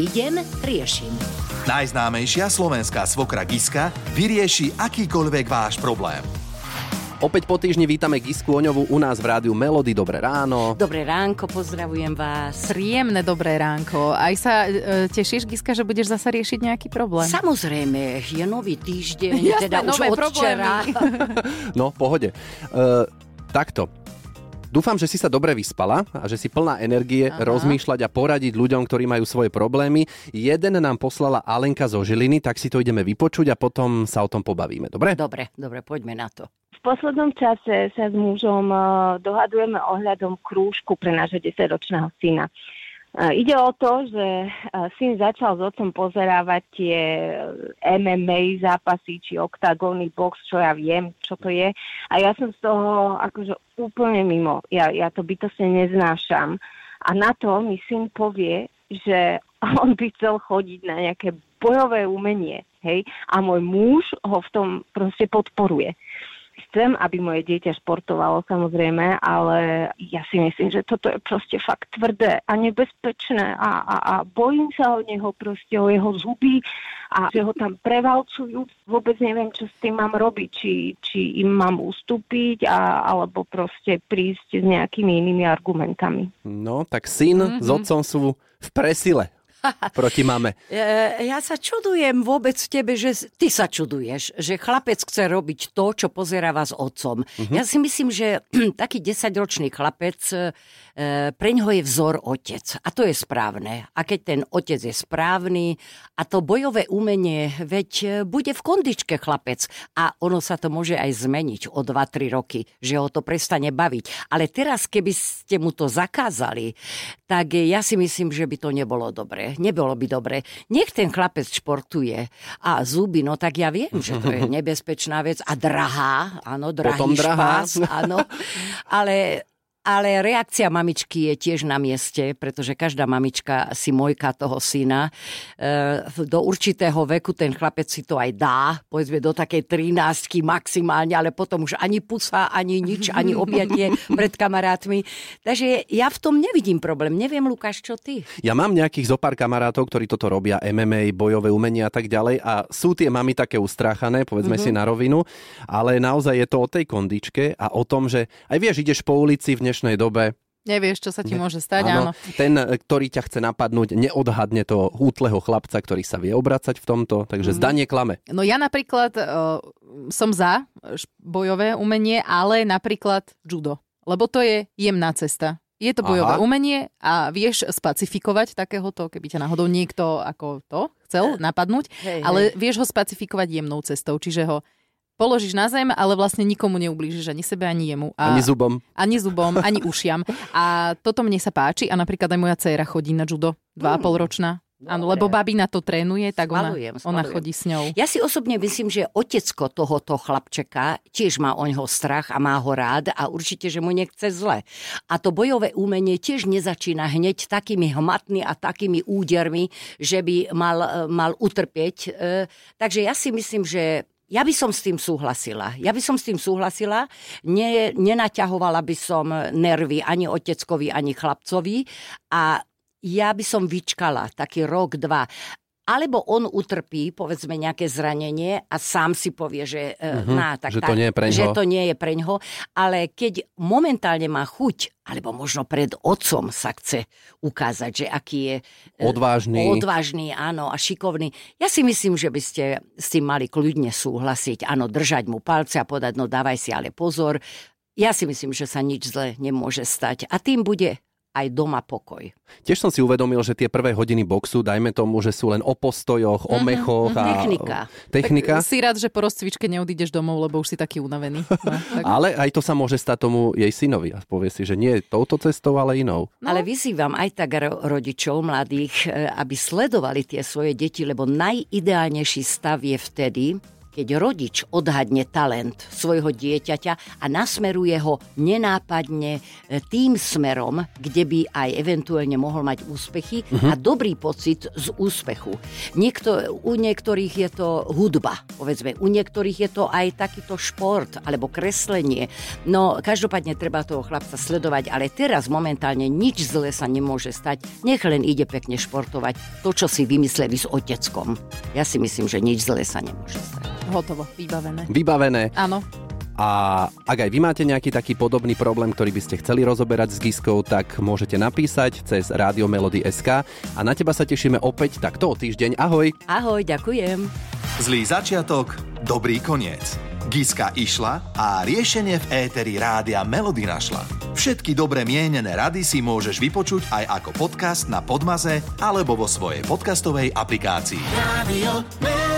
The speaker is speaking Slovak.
Idem, riešim. Najznámejšia slovenská svokra Giska vyrieši akýkoľvek váš problém. Opäť po týždni vítame Gisku Oňovu u nás v rádiu Melody. Dobré ráno. Dobré ránko, pozdravujem vás. Príjemné dobré ránko. Aj sa e, tešíš, Giska, že budeš zasa riešiť nejaký problém? Samozrejme, je nový týždeň, Jasné, teda už nové od včera. No, pohode. Uh, takto. Dúfam, že si sa dobre vyspala a že si plná energie Aha. rozmýšľať a poradiť ľuďom, ktorí majú svoje problémy. Jeden nám poslala Alenka zo Žiliny, tak si to ideme vypočuť a potom sa o tom pobavíme. Dobre? Dobre, dobre, poďme na to. V poslednom čase sa s mužom eh, dohadujeme ohľadom krúžku pre nášho 10-ročného syna. Ide o to, že syn začal s otcom pozerávať tie MMA zápasy, či oktagóny, box, čo ja viem, čo to je. A ja som z toho akože úplne mimo. Ja, ja to bytostne neznášam. A na to mi syn povie, že on by chcel chodiť na nejaké bojové umenie. Hej? A môj muž ho v tom proste podporuje chcem, aby moje dieťa športovalo samozrejme, ale ja si myslím, že toto je proste fakt tvrdé a nebezpečné a, a, a bojím sa o neho proste, o jeho zuby a že ho tam prevalcujú. Vôbec neviem, čo s tým mám robiť, či, či im mám ustúpiť a, alebo proste prísť s nejakými inými argumentami. No, tak syn mm-hmm. s otcom sú v presile proti mame. Ja sa čudujem vôbec tebe, že ty sa čuduješ, že chlapec chce robiť to, čo pozeráva s otcom. Uh-huh. Ja si myslím, že taký desaťročný chlapec, e, pre ňoho je vzor otec. A to je správne. A keď ten otec je správny a to bojové umenie, veď e, bude v kondičke chlapec a ono sa to môže aj zmeniť o 2-3 roky, že ho to prestane baviť. Ale teraz, keby ste mu to zakázali, tak ja si myslím, že by to nebolo dobré nebolo by dobre. Nech ten chlapec športuje a zuby, no tak ja viem, že to je nebezpečná vec a drahá, áno, drahý Potom drahá. špás, áno. Ale ale reakcia mamičky je tiež na mieste, pretože každá mamička si mojka toho syna. E, do určitého veku ten chlapec si to aj dá, povedzme do takej 13 maximálne, ale potom už ani pusa, ani nič, ani objatie pred kamarátmi. Takže ja v tom nevidím problém. Neviem, Lukáš, čo ty? Ja mám nejakých zopár kamarátov, ktorí toto robia, MMA, bojové umenia a tak ďalej a sú tie mami také ustráchané, povedzme mm-hmm. si na rovinu, ale naozaj je to o tej kondičke a o tom, že aj vieš, ideš po ulici v dnešnej dobe Nevieš, čo sa ti ne, môže stať, áno. áno. Ten, ktorý ťa chce napadnúť, neodhadne to útleho chlapca, ktorý sa vie obracať v tomto, takže mm. zdanie klame. No ja napríklad uh, som za bojové umenie, ale napríklad judo, lebo to je jemná cesta. Je to bojové Aha. umenie a vieš spacifikovať takéhoto, keby ťa náhodou niekto ako to chcel napadnúť, hej, ale hej. vieš ho spacifikovať jemnou cestou, čiže ho položíš na zem, ale vlastne nikomu neublížiš, ani sebe, ani jemu. A, ani zubom. Ani zubom, ani ušiam. A toto mne sa páči a napríklad aj moja dcéra chodí na judo, dva a pol ročná. Áno, lebo babi na to trénuje, tak ona, spalujem, spalujem. ona chodí s ňou. Ja si osobne myslím, že otecko tohoto chlapčeka tiež má o ňoho strach a má ho rád a určite, že mu nechce zle. A to bojové umenie tiež nezačína hneď takými hmatmi a takými údermi, že by mal, mal utrpieť. E, takže ja si myslím, že ja by som s tým súhlasila. Ja by som s tým súhlasila. Ne, nenaťahovala by som nervy ani oteckovi, ani chlapcovi. A ja by som vyčkala taký rok, dva alebo on utrpí, povedzme, nejaké zranenie a sám si povie, že, uh-huh, ná, tak, že, to nie je preňho. že to nie je preňho. Ale keď momentálne má chuť, alebo možno pred otcom sa chce ukázať, že aký je e, odvážny. odvážny áno, a šikovný. Ja si myslím, že by ste s tým mali kľudne súhlasiť. Áno, držať mu palce a povedať, no dávaj si ale pozor. Ja si myslím, že sa nič zle nemôže stať. A tým bude aj doma pokoj. Tiež som si uvedomil, že tie prvé hodiny boxu, dajme tomu, že sú len o postojoch, o mhm, mechoch. Mm-hmm, a... Technika. Technika. Tak si rád, že po rozcvičke neodídeš domov, lebo už si taký unavený. No, tak... Ale aj to sa môže stať tomu jej synovi a povie si, že nie touto cestou, ale inou. No. Ale vyzývam aj tak rodičov mladých, e, aby sledovali tie svoje deti, lebo najideálnejší stav je vtedy, keď rodič odhadne talent svojho dieťaťa a nasmeruje ho nenápadne e, tým smerom, kde by aj eventuálne mohol mať úspechy uh-huh. a dobrý pocit z úspechu. Niekto, u niektorých je to hudba, povedzme, u niektorých je to aj takýto šport alebo kreslenie. No, každopádne treba toho chlapca sledovať, ale teraz momentálne nič zle sa nemôže stať. Nech len ide pekne športovať to, čo si vymysleli s oteckom. Ja si myslím, že nič zle sa nemôže stať. Hotovo, vybavené. Vybavené. Áno. A ak aj vy máte nejaký taký podobný problém, ktorý by ste chceli rozoberať s Giskou, tak môžete napísať cez Rádio Melody SK a na teba sa tešíme opäť takto o týždeň. Ahoj! Ahoj, ďakujem. Zlý začiatok, dobrý koniec. Giska išla a riešenie v éteri rádia Melody našla. Všetky dobre mienené rady si môžeš vypočuť aj ako podcast na Podmaze alebo vo svojej podcastovej aplikácii. Melody.